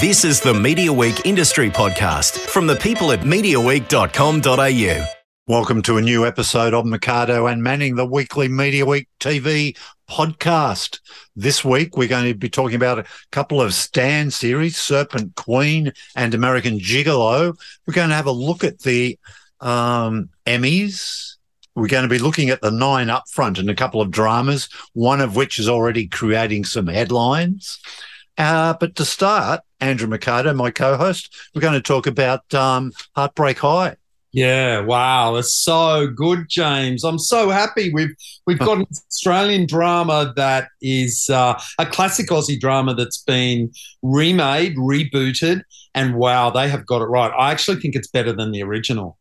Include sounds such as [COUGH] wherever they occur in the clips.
This is the Media Week Industry Podcast from the people at MediaWeek.com.au. Welcome to a new episode of Mercado and Manning, the weekly Media Week TV podcast. This week, we're going to be talking about a couple of Stan series, Serpent Queen and American Gigolo. We're going to have a look at the um, Emmys. We're going to be looking at the nine up front and a couple of dramas, one of which is already creating some headlines. Uh, but to start, Andrew Mercado, my co-host, we're going to talk about um, Heartbreak High. Yeah, wow, that's so good, James. I'm so happy we've we've got an [LAUGHS] Australian drama that is uh, a classic Aussie drama that's been remade, rebooted, and wow, they have got it right. I actually think it's better than the original.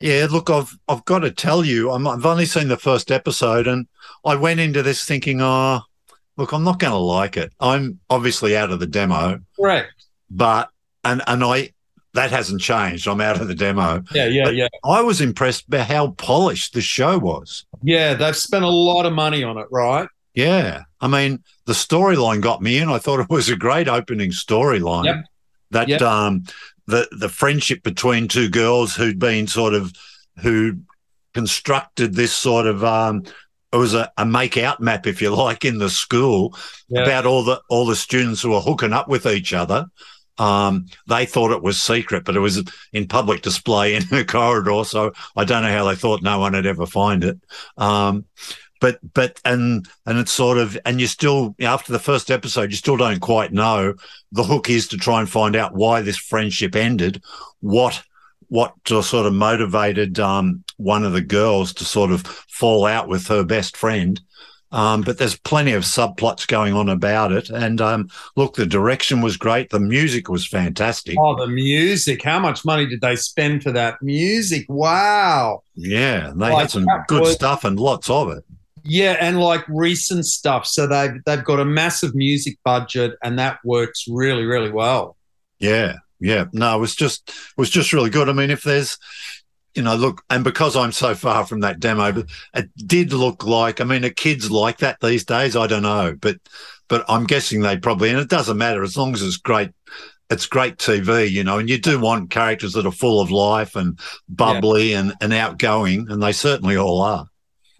Yeah, look, I've I've got to tell you, i have only seen the first episode, and I went into this thinking, oh, look, I'm not going to like it. I'm obviously out of the demo. Correct. But, and, and I, that hasn't changed. I'm out of the demo. Yeah, yeah, but yeah. I was impressed by how polished the show was. Yeah, they've spent a lot of money on it, right? Yeah. I mean, the storyline got me in. I thought it was a great opening storyline. Yep. That yep. um the the friendship between two girls who'd been sort of who constructed this sort of um it was a, a make out map, if you like, in the school yeah. about all the all the students who were hooking up with each other. Um, they thought it was secret, but it was in public display [LAUGHS] in the corridor. So I don't know how they thought no one would ever find it. Um, but but and and it's sort of and you still after the first episode you still don't quite know the hook is to try and find out why this friendship ended, what what sort of motivated um, one of the girls to sort of fall out with her best friend. Um, but there's plenty of subplots going on about it. And um, look, the direction was great. The music was fantastic. Oh, the music. How much money did they spend for that music? Wow. Yeah. They like, had some good was, stuff and lots of it. Yeah, and like recent stuff. So they've they've got a massive music budget and that works really, really well. Yeah yeah. No, it was just it was just really good. I mean, if there's you know, look, and because I'm so far from that demo, but it did look like. I mean, are kids like that these days? I don't know, but but I'm guessing they probably, and it doesn't matter as long as it's great. It's great TV, you know, and you do want characters that are full of life and bubbly yeah. and, and outgoing, and they certainly all are.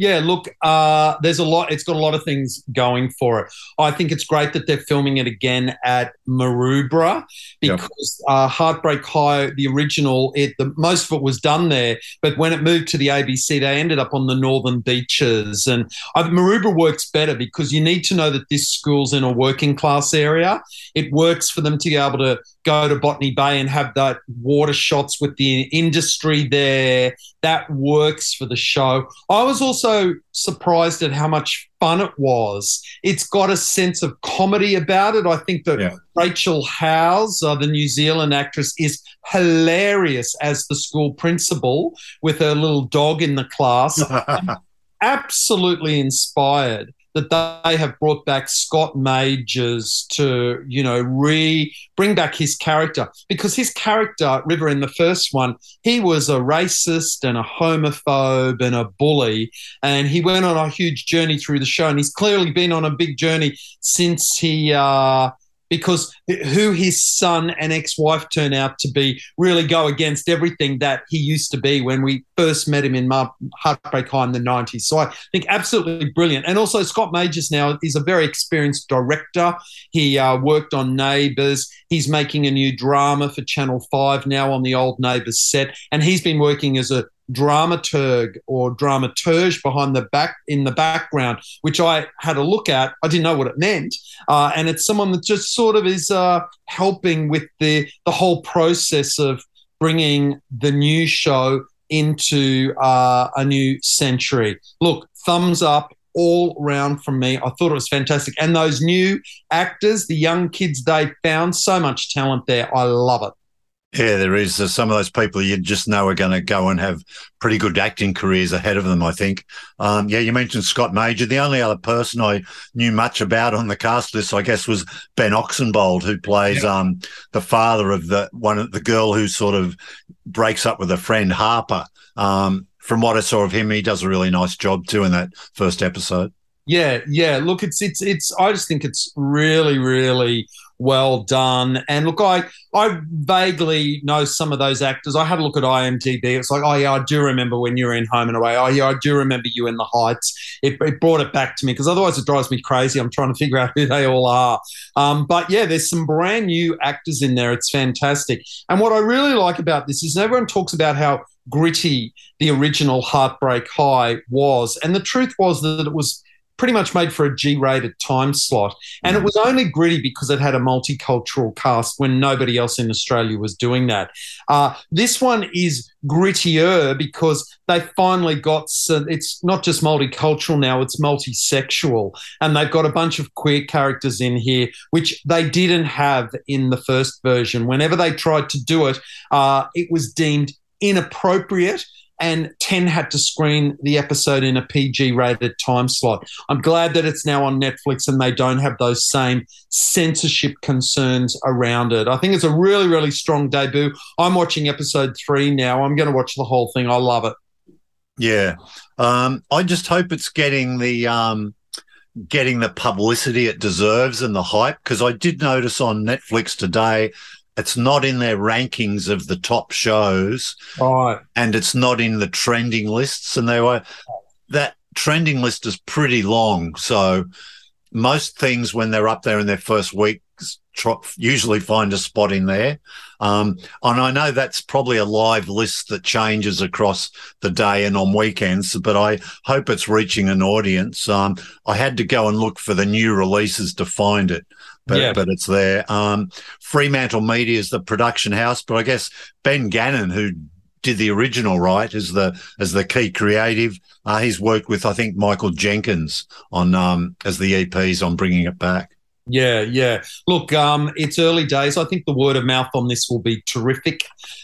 Yeah, look, uh, there's a lot. It's got a lot of things going for it. I think it's great that they're filming it again at Maroubra because yep. uh, Heartbreak High, the original, it the most of it was done there. But when it moved to the ABC, they ended up on the northern beaches. And uh, Maroubra works better because you need to know that this school's in a working class area. It works for them to be able to go to Botany Bay and have that water shots with the industry there. That works for the show. I was also surprised at how much fun it was. It's got a sense of comedy about it. I think that yeah. Rachel House, uh, the New Zealand actress, is hilarious as the school principal with her little dog in the class. [LAUGHS] absolutely inspired that they have brought back Scott Majors to, you know, re bring back his character. Because his character, River, in the first one, he was a racist and a homophobe and a bully, and he went on a huge journey through the show, and he's clearly been on a big journey since he uh, because who his son and ex-wife turn out to be really go against everything that he used to be when we first met him in Heartbreak High in the 90s. So I think absolutely brilliant. And also Scott Majors now is a very experienced director. He uh, worked on Neighbours. He's making a new drama for Channel 5 now on the old Neighbours set. And he's been working as a dramaturg or dramaturge behind the back in the background, which I had a look at. I didn't know what it meant, uh, and it's someone that just sort of is uh, helping with the the whole process of bringing the new show into uh, a new century. Look, thumbs up all round from me. I thought it was fantastic, and those new actors, the young kids, they found so much talent there. I love it. Yeah, there is uh, some of those people you just know are going to go and have pretty good acting careers ahead of them. I think. Um, yeah, you mentioned Scott Major. The only other person I knew much about on the cast list, I guess, was Ben Oxenbould, who plays yeah. um, the father of the one of the girl who sort of breaks up with a friend Harper. Um, from what I saw of him, he does a really nice job too in that first episode. Yeah, yeah. Look, it's it's it's. I just think it's really, really well done. And look, I I vaguely know some of those actors. I had a look at IMDb. It's like, oh yeah, I do remember when you were in Home and Away. Oh yeah, I do remember you in The Heights. It, it brought it back to me because otherwise it drives me crazy. I'm trying to figure out [LAUGHS] who they all are. Um, but yeah, there's some brand new actors in there. It's fantastic. And what I really like about this is everyone talks about how gritty the original Heartbreak High was, and the truth was that it was pretty much made for a G rated time slot. And it was only gritty because it had a multicultural cast when nobody else in Australia was doing that. Uh, this one is grittier because they finally got, so it's not just multicultural now, it's multisexual. And they've got a bunch of queer characters in here, which they didn't have in the first version. Whenever they tried to do it, uh, it was deemed inappropriate and 10 had to screen the episode in a PG rated time slot. I'm glad that it's now on Netflix and they don't have those same censorship concerns around it. I think it's a really, really strong debut. I'm watching episode three now. I'm going to watch the whole thing. I love it. Yeah. Um, I just hope it's getting the. Um getting the publicity it deserves and the hype because I did notice on Netflix today it's not in their rankings of the top shows. Right. And it's not in the trending lists. And they were that trending list is pretty long. So most things when they're up there in their first week usually find a spot in there. Um, and I know that's probably a live list that changes across the day and on weekends, but I hope it's reaching an audience. Um, I had to go and look for the new releases to find it but yeah. but it's there. Um, Fremantle Media is the production house, but I guess Ben Gannon, who did the original right as the as the key creative, uh, he's worked with I think Michael Jenkins on um, as the EPs on bringing it back. Yeah, yeah. Look, um, it's early days. I think the word of mouth on this will be terrific.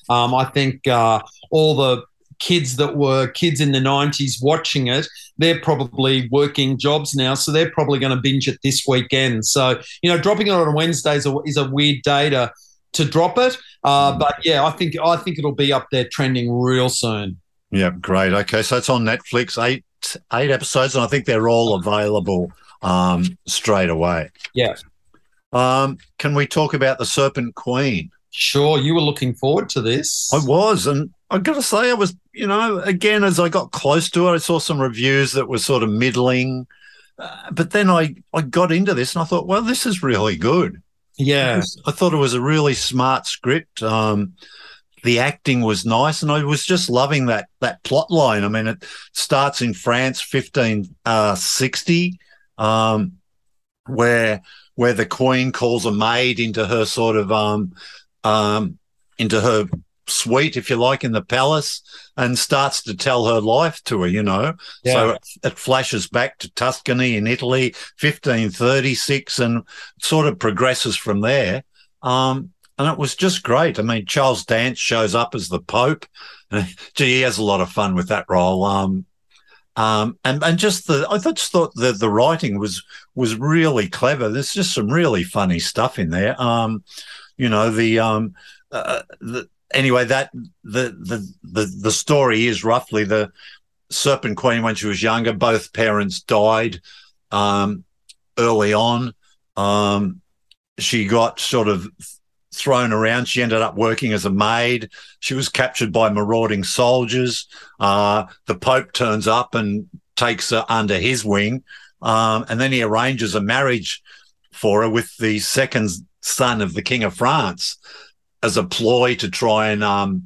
Um, I think uh, all the kids that were kids in the 90s watching it, they're probably working jobs now. So they're probably going to binge it this weekend. So, you know, dropping it on a Wednesday is a, is a weird day to, to drop it. Uh, but yeah, I think I think it'll be up there trending real soon. Yeah, great. Okay, so it's on Netflix, eight eight episodes, and I think they're all available um, straight away. Yeah. Um, can we talk about the Serpent Queen? Sure, you were looking forward to this. I was, and I got to say, I was, you know, again as I got close to it, I saw some reviews that were sort of middling, uh, but then I I got into this and I thought, well, this is really good. Yeah, I thought it was a really smart script. Um, the acting was nice, and I was just loving that that plot line. I mean, it starts in France, fifteen uh, sixty, um, where where the queen calls a maid into her sort of um, um, into her suite, if you like, in the palace and starts to tell her life to her, you know. Yeah. So it, it, flashes back to Tuscany in Italy, 1536, and sort of progresses from there. Um, and it was just great. I mean, Charles Dance shows up as the Pope. [LAUGHS] Gee, he has a lot of fun with that role. Um, um, and and just the I just thought the the writing was was really clever. There's just some really funny stuff in there. Um, you know the um uh, the anyway that the the the the story is roughly the serpent queen when she was younger. Both parents died um early on. Um she got sort of thrown around. She ended up working as a maid. She was captured by marauding soldiers. Uh the pope turns up and takes her under his wing. Um and then he arranges a marriage for her with the second son of the King of France as a ploy to try and um,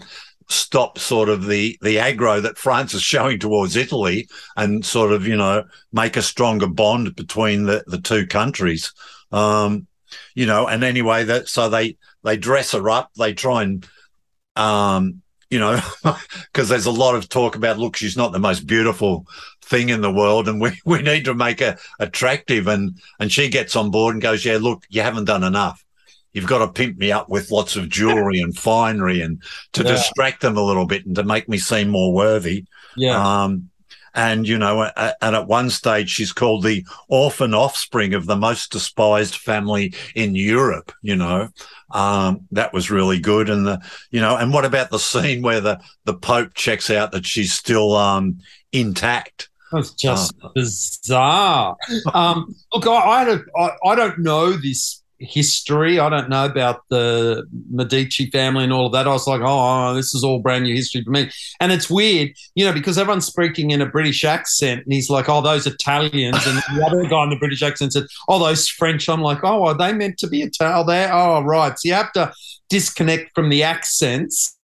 stop sort of the the aggro that France is showing towards Italy and sort of you know make a stronger bond between the the two countries. Um, you know, and anyway, that so they they dress her up, they try and um, you know, [LAUGHS] because there's a lot of talk about look, she's not the most beautiful thing in the world, and we [LAUGHS] we need to make her attractive, and and she gets on board and goes, yeah, look, you haven't done enough you've got to pimp me up with lots of jewelry and finery and to yeah. distract them a little bit and to make me seem more worthy. Yeah. Um, and you know, and at one stage she's called the orphan offspring of the most despised family in Europe. You know, um, that was really good. And the, you know, and what about the scene where the the Pope checks out that she's still um, intact? That's just uh, bizarre. [LAUGHS] Um, look, I, I, I, I don't know this history. I don't know about the Medici family and all of that. I was like, oh, this is all brand new history for me. And it's weird, you know, because everyone's speaking in a British accent, and he's like, oh, those Italians, and the other guy in the British accent said, oh, those French. I'm like, oh, are they meant to be Italian there? Oh, right. So you have to disconnect from the accents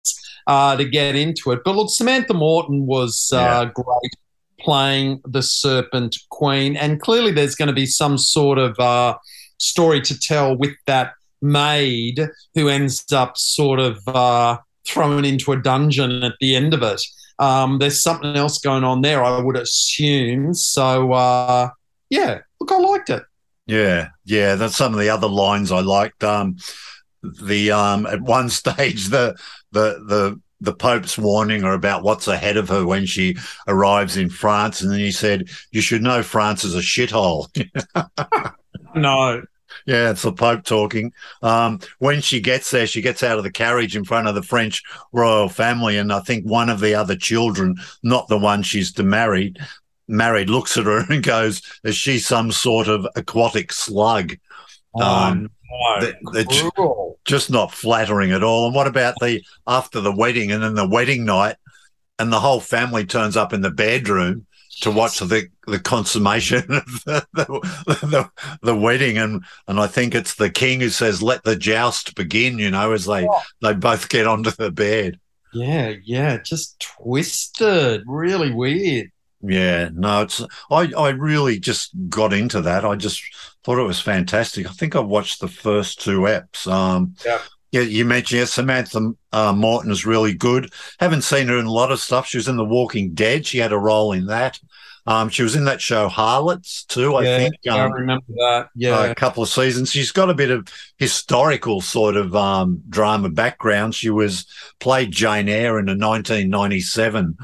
uh, to get into it. But look, Samantha Morton was uh, yeah. great playing the Serpent Queen, and clearly there's going to be some sort of uh, story to tell with that maid who ends up sort of uh, thrown into a dungeon at the end of it. Um, there's something else going on there, I would assume. So, uh, yeah, look, I liked it. Yeah, yeah, that's some of the other lines I liked. Um, the um, at one [LAUGHS] stage the the the the Pope's warning her about what's ahead of her when she arrives in France, and then he said, "You should know France is a shithole." [LAUGHS] no. Yeah, it's the Pope talking. Um, when she gets there, she gets out of the carriage in front of the French royal family, and I think one of the other children, not the one she's to marry, married, looks at her [LAUGHS] and goes, "Is she some sort of aquatic slug?" Oh, um, no. they're, just not flattering at all. And what about the after the wedding and then the wedding night, and the whole family turns up in the bedroom to watch the the consummation [LAUGHS] of the, the, the, the, wedding and and I think it's the king who says let the joust begin you know as they yeah. they both get onto the bed yeah yeah just twisted really weird yeah no it's I I really just got into that I just thought it was fantastic I think I watched the first two eps um yeah yeah, you mentioned yeah, Samantha uh, Morton is really good. Haven't seen her in a lot of stuff. She was in The Walking Dead. She had a role in that. Um, she was in that show Harlots too, I yeah, think. Um, I remember that. Yeah, a couple of seasons. She's got a bit of historical sort of um, drama background. She was played Jane Eyre in a 1997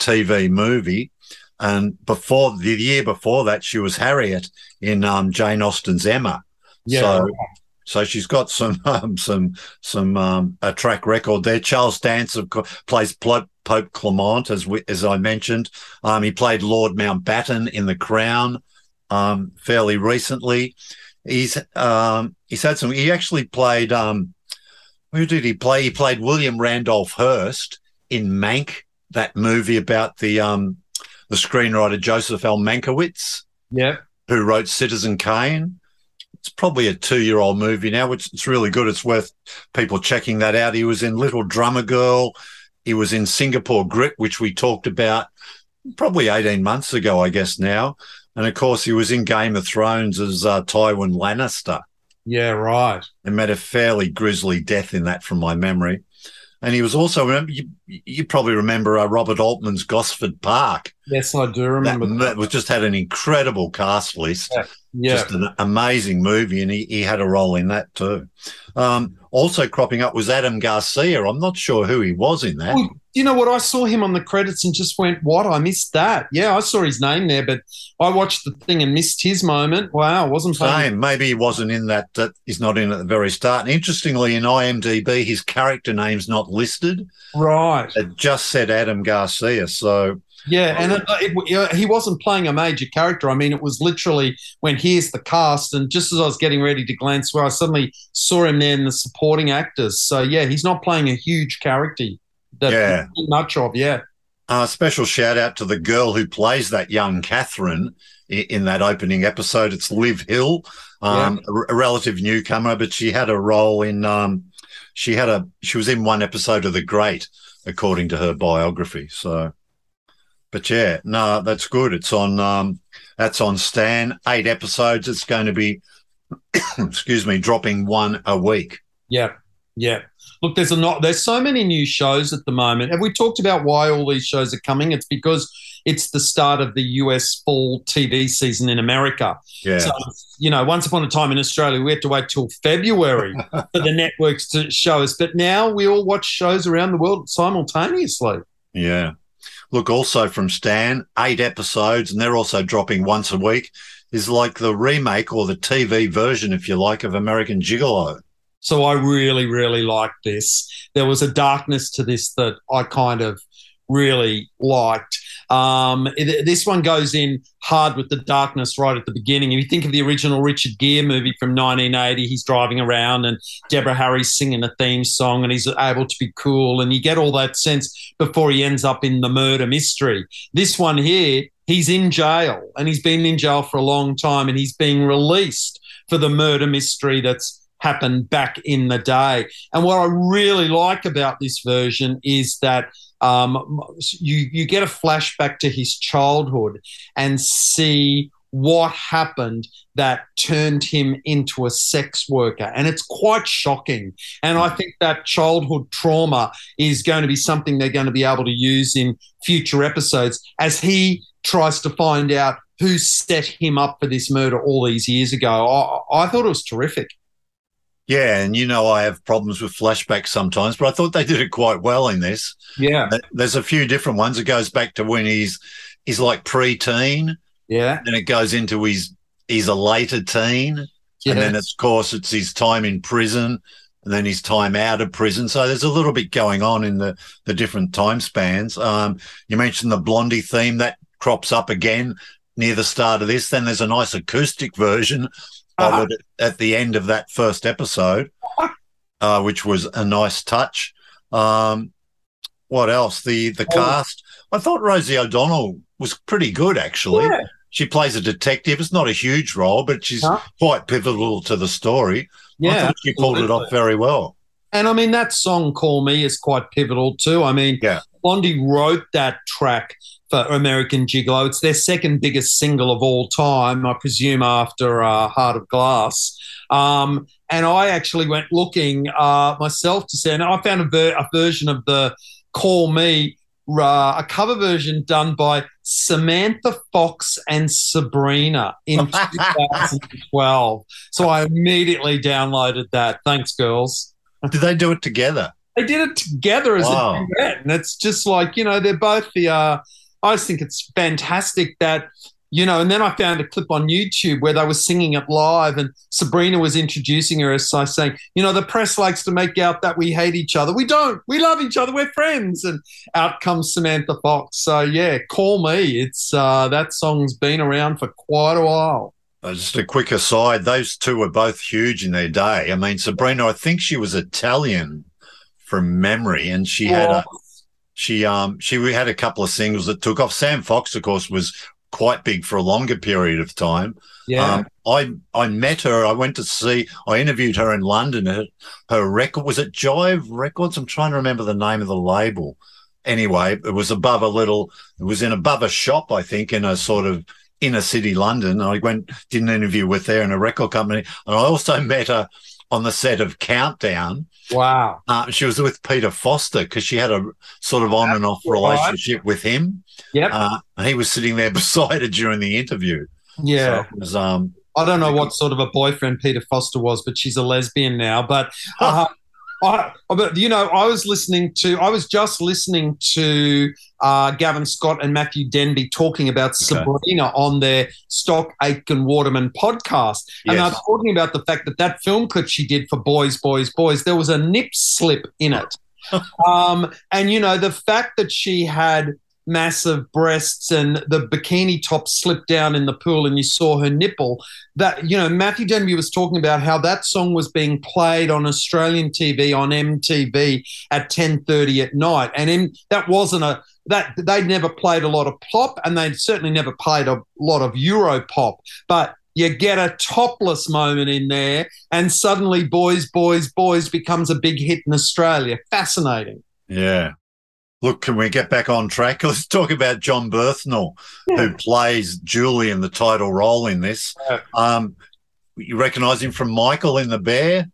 TV movie, and before the year before that, she was Harriet in um, Jane Austen's Emma. Yeah. So, so she's got some [LAUGHS] um, some some um, a track record there. Charles Dance plays Pope Clement, as we, as I mentioned. Um, he played Lord Mountbatten in The Crown um, fairly recently. He's um, he's had some. He actually played. Um, who did he play? He played William Randolph Hearst in Mank, that movie about the um, the screenwriter Joseph L. Mankiewicz. Yeah. Who wrote Citizen Kane it's probably a two year old movie now, which it's really good. It's worth people checking that out. He was in Little Drummer Girl. He was in Singapore Grip, which we talked about probably 18 months ago, I guess now. And of course, he was in Game of Thrones as uh, Tywin Lannister. Yeah, right. And met a fairly grisly death in that from my memory. And he was also, you, you probably remember uh, Robert Altman's Gosford Park. Yes, I do remember that. that. was just had an incredible cast list. Yeah. yeah. Just an amazing movie. And he, he had a role in that too. Um, also cropping up was Adam Garcia. I'm not sure who he was in that. You know what? I saw him on the credits and just went, "What? I missed that." Yeah, I saw his name there, but I watched the thing and missed his moment. Wow, it wasn't same. Maybe he wasn't in that. That he's not in at the very start. And interestingly, in IMDb, his character name's not listed. Right. It just said Adam Garcia. So yeah, and it, it, he wasn't playing a major character. I mean, it was literally when here's the cast, and just as I was getting ready to glance where I suddenly saw him there in the supporting actors. So yeah, he's not playing a huge character. That yeah, much of yeah. Uh, special shout out to the girl who plays that young Catherine in, in that opening episode. It's Liv Hill, um, yeah. a, a, relative newcomer, but she had a role in. Um, she had a. She was in one episode of The Great, according to her biography. So but yeah, no, that's good. It's on um, that's on Stan. Eight episodes. It's going to be, [COUGHS] excuse me, dropping one a week. Yeah, yeah. Look, there's a not. There's so many new shows at the moment. Have we talked about why all these shows are coming? It's because it's the start of the US fall TV season in America. Yeah. So, you know, once upon a time in Australia, we had to wait till February [LAUGHS] for the networks to show us. But now we all watch shows around the world simultaneously. Yeah. Look, also from Stan, eight episodes, and they're also dropping once a week, is like the remake or the TV version, if you like, of American Gigolo. So I really, really liked this. There was a darkness to this that I kind of really liked. Um, this one goes in hard with the darkness right at the beginning. If you think of the original Richard Gere movie from 1980, he's driving around and Deborah Harry's singing a theme song and he's able to be cool, and you get all that sense before he ends up in the murder mystery. This one here, he's in jail and he's been in jail for a long time and he's being released for the murder mystery that's happened back in the day. And what I really like about this version is that um, you you get a flashback to his childhood and see what happened that turned him into a sex worker. And it's quite shocking. And I think that childhood trauma is going to be something they're going to be able to use in future episodes as he tries to find out who set him up for this murder all these years ago. I, I thought it was terrific. Yeah, and you know I have problems with flashbacks sometimes, but I thought they did it quite well in this. Yeah, there's a few different ones. It goes back to when he's he's like pre-teen. Yeah, then it goes into his he's a later teen, and then of course it's his time in prison, and then his time out of prison. So there's a little bit going on in the the different time spans. Um, you mentioned the Blondie theme that crops up again near the start of this. Then there's a nice acoustic version uh-huh. it at the end of that first episode, [LAUGHS] uh, which was a nice touch. Um, what else? The the oh. cast. I thought Rosie O'Donnell was pretty good actually. Yeah. She plays a detective. It's not a huge role, but she's huh? quite pivotal to the story. Yeah, she pulled it off very well. And I mean that song "Call Me" is quite pivotal too. I mean, yeah. Blondie wrote that track for American Gigolo. It's their second biggest single of all time, I presume, after uh, Heart of Glass. Um, and I actually went looking uh, myself to see, and I found a, ver- a version of the Call Me, uh, a cover version done by Samantha Fox and Sabrina in [LAUGHS] 2012. so I immediately downloaded that. Thanks, girls. Did they do it together? They did it together as wow. a duet, and it's just like you know they're both the uh, I just think it's fantastic that you know, and then I found a clip on YouTube where they were singing it live, and Sabrina was introducing her as saying, you know, the press likes to make out that we hate each other. We don't. We love each other. We're friends. And out comes Samantha Fox. So yeah, call me. It's uh, that song's been around for quite a while. Uh, just a quick aside: those two were both huge in their day. I mean, Sabrina, I think she was Italian from memory, and she had a she um she had a couple of singles that took off. Sam Fox, of course, was quite big for a longer period of time. Yeah. Um, I I met her. I went to see. I interviewed her in London. Her, her record was it Jive Records. I'm trying to remember the name of the label. Anyway, it was above a little. It was in above a shop, I think, in a sort of inner city London. I went did an interview with her in a record company, and I also [LAUGHS] met her on the set of Countdown. Wow. Uh, she was with Peter Foster because she had a sort of on and off relationship with him. Yep. Uh, and he was sitting there [LAUGHS] beside her during the interview. Yeah. So was, um, I don't know what sort of a boyfriend Peter Foster was, but she's a lesbian now. But uh, I, but you know, I was listening to, I was just listening to uh, Gavin Scott and Matthew Denby talking about okay. Sabrina on their Stock Aitken Waterman podcast, and yes. they're talking about the fact that that film clip she did for Boys, Boys, Boys, there was a nip slip in it, [LAUGHS] um, and you know the fact that she had massive breasts and the bikini top slipped down in the pool and you saw her nipple. That you know Matthew Denby was talking about how that song was being played on Australian TV on MTV at 10:30 at night. And in, that wasn't a that they'd never played a lot of pop and they'd certainly never played a lot of euro pop but you get a topless moment in there and suddenly boys boys boys becomes a big hit in Australia. Fascinating. Yeah Look, can we get back on track? [LAUGHS] Let's talk about Jon Bernthal, yeah. who plays Julie in the title role in this. Um, you recognise him from Michael in The Bear?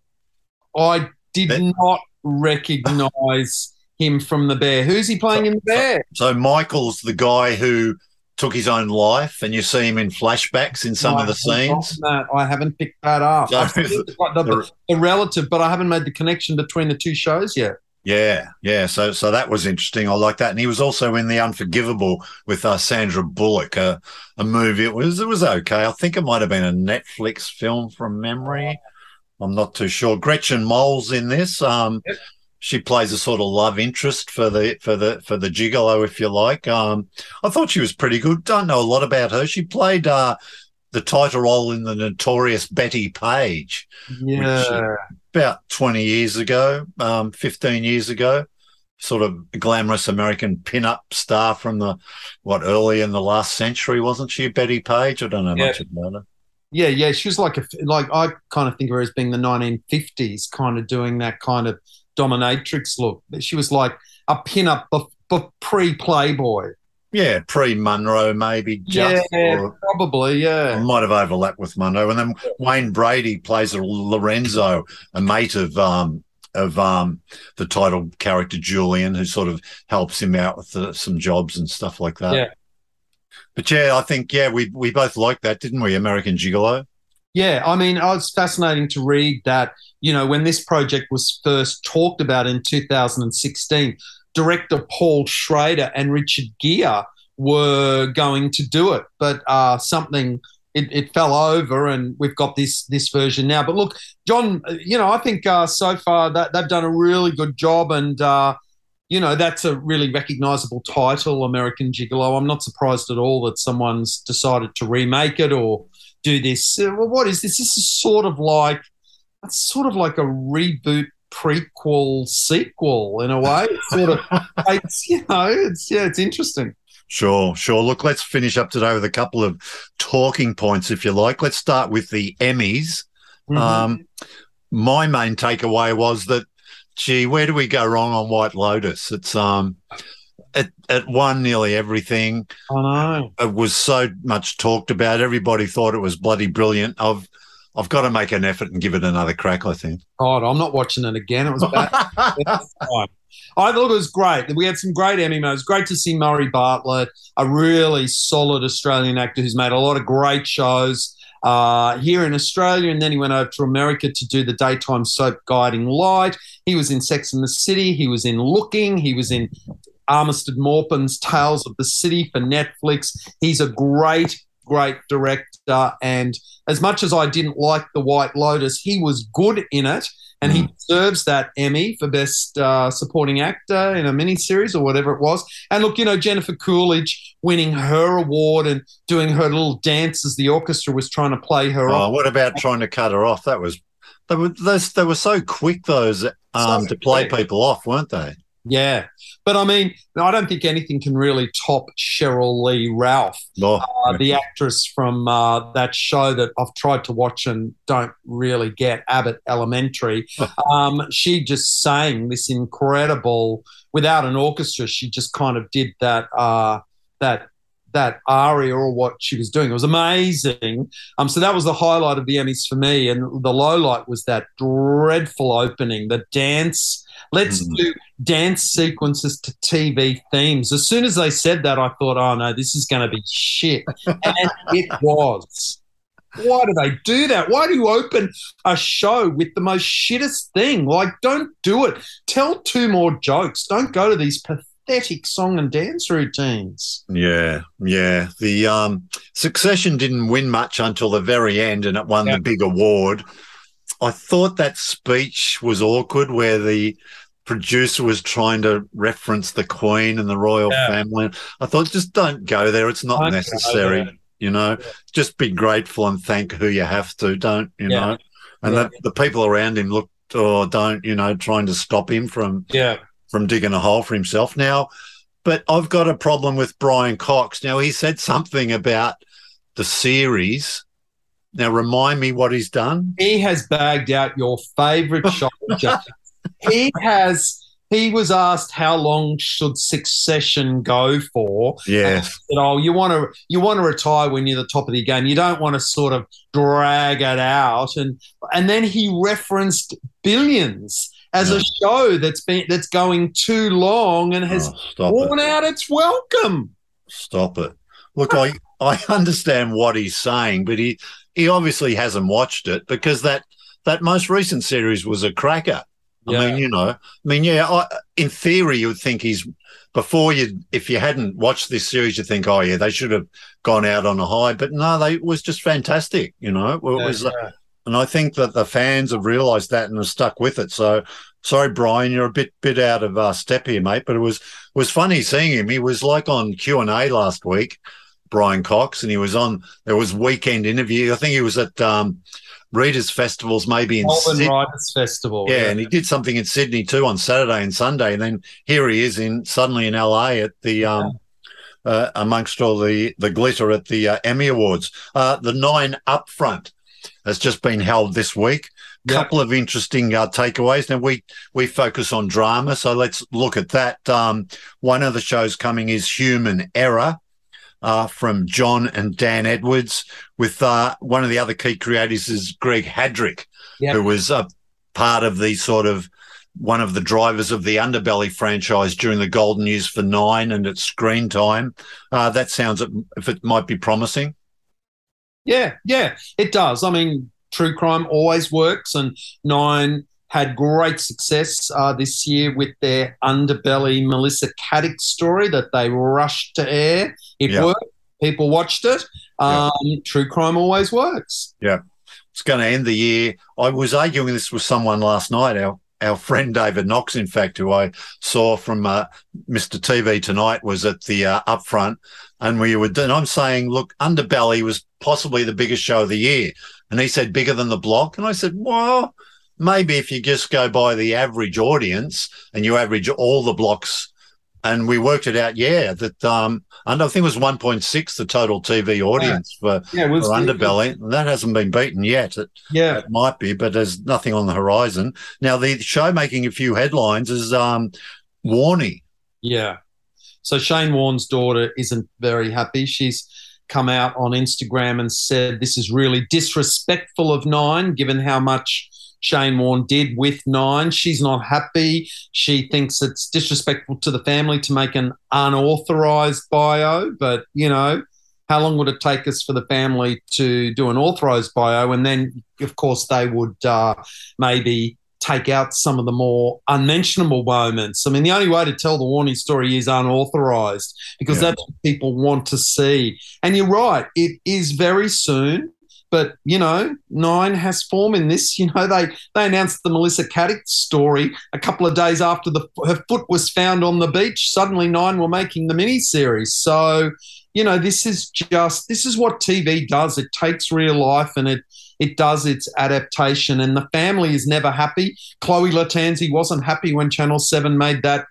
I did that- not recognise him from The Bear. Who's he playing so, in The Bear? So, so, Michael's the guy who took his own life, and you see him in flashbacks in some no, of the scenes. That. I haven't picked that up. So, [LAUGHS] the, the, the relative, but I haven't made the connection between the two shows yet. Yeah, yeah. So, so that was interesting. I like that. And he was also in the Unforgivable with uh, Sandra Bullock, a, a movie. It was it was okay. I think it might have been a Netflix film from memory. I'm not too sure. Gretchen Mol's in this. Um, yep. she plays a sort of love interest for the for the for the gigolo, if you like. Um, I thought she was pretty good. Don't know a lot about her. She played uh, the title role in the notorious Bettie Page. Yeah. Which, uh, about 20 years ago, um, 15 years ago, sort of glamorous American pin-up star from the, what, early in the last century, wasn't she, Bettie Page? I don't know yeah. much about her. Yeah, yeah, she was like a like I kind of think of her as being the 1950s, kind of doing that kind of dominatrix look. She was like a pin-up pre Playboy. Yeah, pre Monroe, maybe. Just, yeah, probably. Yeah, might have overlapped with Monroe. and then Wayne Brady plays a Lorenzo, a mate of um of um the title character Julian, who sort of helps him out with the, some jobs and stuff like that. Yeah. But yeah, I think yeah, we we both liked that, didn't we? American Gigolo. Yeah, I mean, it's fascinating to read that. You know, when this project was first talked about in 2016, director Paul Schrader and Richard Gere were going to do it, but uh, something it, it, fell over, and we've got this this version now. But look, John, you know, I think uh, so far that they've done a really good job, and uh, you know, that's a really recognisable title, American Gigolo. I'm not surprised at all that someone's decided to remake it or do this. Uh, well, what is this? This is sort of like it's sort of like a reboot prequel sequel in a way. It's sort of, [LAUGHS] it's, you know, it's yeah, it's interesting. Sure, sure. Look, let's finish up today with a couple of talking points, if you like. Let's start with the Emmys. Mm-hmm. Um, my main takeaway was that, gee, where do we go wrong on White Lotus? It's um, it, it won nearly everything. I know. It was so much talked about. Everybody thought it was bloody brilliant. I've I've got to make an effort and give it another crack. I think. God, I'm not watching it again. It was bad. [LAUGHS] I thought it was great. We had some great Emmy moments. Great to see Murray Bartlett, a really solid Australian actor who's made a lot of great shows uh, here in Australia, and then he went over to America to do the daytime soap Guiding Light. He was in Sex and the City. He was in Looking. He was in Armistead Maupin's Tales of the City for Netflix. He's a great, great director. And as much as I didn't like The White Lotus, he was good in it. And he mm. deserves that Emmy for Best uh, Supporting Actor in a miniseries or whatever it was. And look, you know, Jennifer Coolidge winning her award and doing her little dance as the orchestra was trying to play her oh, off. What about trying to cut her off? That was they were those, they were so quick those um, so to play quick. people off, weren't they? Yeah. But I mean, I don't think anything can really top Sheryl Lee Ralph, oh, uh, the actress from uh, that show that I've tried to watch and don't really get, Abbott Elementary. um, she just sang this incredible, without an orchestra, she just kind of did that. Uh, that that aria or what she was doing. It was amazing. Um, so that was the highlight of the Emmys for me. And the low light was that dreadful opening, the dance Let's mm. do dance sequences to TV themes. As soon as they said that, I thought, oh no, this is going to be shit. and it was. Why do they do that? Why do you open a show with the most shittest thing? Like, don't do it. Tell two more jokes. Don't go to these pathetic song and dance routines. Yeah, yeah. The um, Succession didn't win much until the very end, and it won yeah. the big award. I thought that speech was awkward, where the producer was trying to reference the Queen and the royal yeah. family. I thought, just don't go there. It's not don't necessary. You know, yeah. just be grateful and thank who you have to. Don't you yeah. know? And the, the people around him looked or don't you know trying to stop him from yeah from digging a hole for himself now. But I've got a problem with Brian Cox. Now he said something about the series. Now remind me what he's done. He has bagged out your favourite shot [LAUGHS] he has he was asked how long should succession go for. Yes. Said, oh, you want to you want to retire when you're the top of the game. You don't want to sort of drag it out. And and then he referenced billions as a show that's been that's going too long and has oh, worn it. out its welcome. Stop it. Look, I I understand what he's saying, but he he obviously hasn't watched it because that that most recent series was a cracker. Yeah. I mean, you know, I mean, yeah, I, in theory, you would think he's before you, if you hadn't watched this series, you think, oh yeah, they should have gone out on a high, but no, they it was just fantastic. You know, it was yeah. and I think that the fans have realised that and have stuck with it. So sorry, Brian, you're a bit bit out of uh, step here, mate. But it was was funny seeing him. He was like on Q and A last week, Brian Cox, and he was on. There was weekend interview. I think he was at um, Readers Festivals, maybe in Melbourne Sydney. Writers Festival. Yeah, and he did something in Sydney too on Saturday and Sunday, and then here he is in suddenly in LA at the um, uh, amongst all the the glitter at the uh, Emmy Awards. Uh, the Nine Upfront has just been held this week. Yep. Couple of interesting uh, takeaways. Now we we focus on drama, so let's look at that. Um, one of the shows coming is Human Error. Uh, from John and Dan Edwards, with uh, one of the other key creators is Greg Haddrick, Yep. who was a part of the sort of one of the drivers of the Underbelly franchise during the golden years for Nine and its screen time. Uh, that sounds if it might be promising. Yeah, yeah, it does. I mean, true crime always works, and Nine had great success uh, this year with their underbelly Melissa Caddick story that they rushed to air. It Yeah. worked. People watched it. Yeah. Um, True crime always works. Yeah. It's going to end the year. I was arguing this with someone last night. Our our friend David Knox, in fact, who I saw from uh, Mr. TV tonight, was at the uh, upfront, and we were. And I'm saying, look, Underbelly was possibly the biggest show of the year, and he said bigger than the block, and I said, well, maybe if you just go by the average audience and you average all the blocks. And we worked it out, yeah, that um, and I think it was 1.6 the total TV audience for, Yeah, for Underbelly. That hasn't been beaten yet. It, Yeah, it might be, but there's nothing on the horizon. Now, the show making a few headlines is um, Warney. Yeah. So Shane Warne's daughter isn't very happy. She's come out on Instagram and said this is really disrespectful of Nine, given how much Shane Warne did with Nine. She's not happy. She thinks it's disrespectful to the family to make an unauthorized bio, but you know, how long would it take us for the family to do an authorized bio? And then, of course, they would uh, maybe take out some of the more unmentionable moments. I mean, the only way to tell the Warney story is unauthorized because Yeah. that's what people want to see. And you're right, it is very soon. But you know, Nine has form in this. [LAUGHS] You know, they they announced the Melissa Caddick story a couple of days after the her foot was found on the beach. Suddenly, Nine were making the miniseries. So, you know, this is just this is what TV does. It takes real life and it it does its adaptation. And the family is never happy. Chloe Lattanzi wasn't happy when Channel Seven made that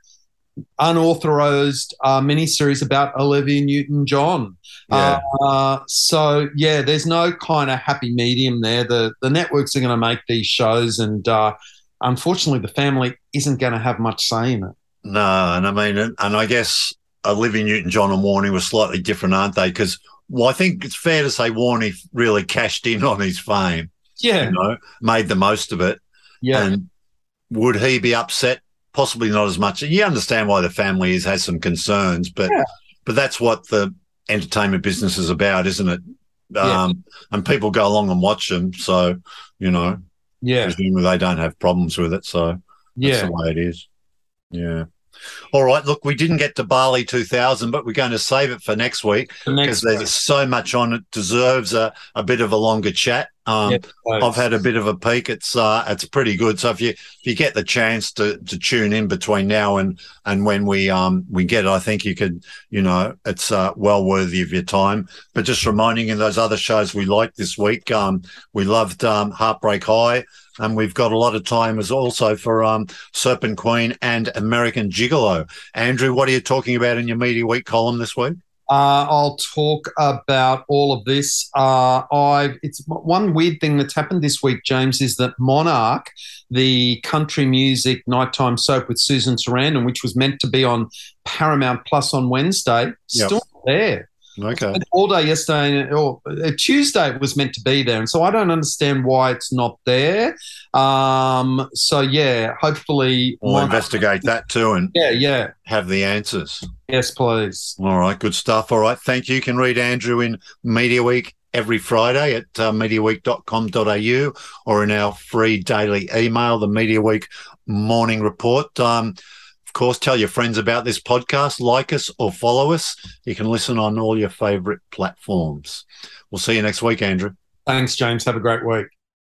unauthorized uh, miniseries about Olivia Newton-John. Yeah. Uh, so yeah, there's no kind of happy medium there. The the networks are going to make these shows, and uh, unfortunately, the family isn't going to have much say in it. No, and I mean, and, and I guess Olivia Newton-John and Warney were slightly different, aren't they? Because well, I think it's fair to say Warney really cashed in on his fame. Yeah, You know, made the most of it. yeah, And would he be upset? Possibly not as much. You understand why the family is, has some concerns, but Yeah. but that's what the entertainment business is about, isn't it? Yeah. Um, and people go along and watch them, so you know, yeah, presumably they don't have problems with it. So that's yeah. the way it is. Yeah. All right. Look, we didn't get to Bali 2000, but we're going to save it for next week because there's so much on it. Deserves a, a bit of a longer chat. Um, Yeah, I've had a bit of a peek. It's uh, it's pretty good. So if you if you get the chance to to tune in between now and and when we um we get it, I think you could you know it's uh, well worthy of your time. But just reminding you those other shows we liked this week. Um, we loved um, Heartbreak High. And we've got a lot of time as also for um, Serpent Queen and American Gigolo. Andrew, what are you talking about in your Media Week column this week? Uh, I'll talk about all of this. Uh, I it's one weird thing that's happened this week, James, is that Monarch, the country music nighttime soap with Susan Sarandon, which was meant to be on Paramount Plus on Wednesday, Yep. still there. Okay. All day yesterday or uh, Tuesday was meant to be there, and so I don't understand why it's not there. Um, so yeah, hopefully, We'll investigate that too and Yeah, yeah, have the answers. yes, please. All right, good stuff. All right, thank you. You can read Andrew in Media Week every Friday at uh, mediaweek.com.au or in our free daily email, the Media Week Morning Report. Um, of course, tell your friends about this podcast, like us or follow us. You can listen on all your favorite platforms. We'll see you next week, Andrew. Thanks, James. Have a great week.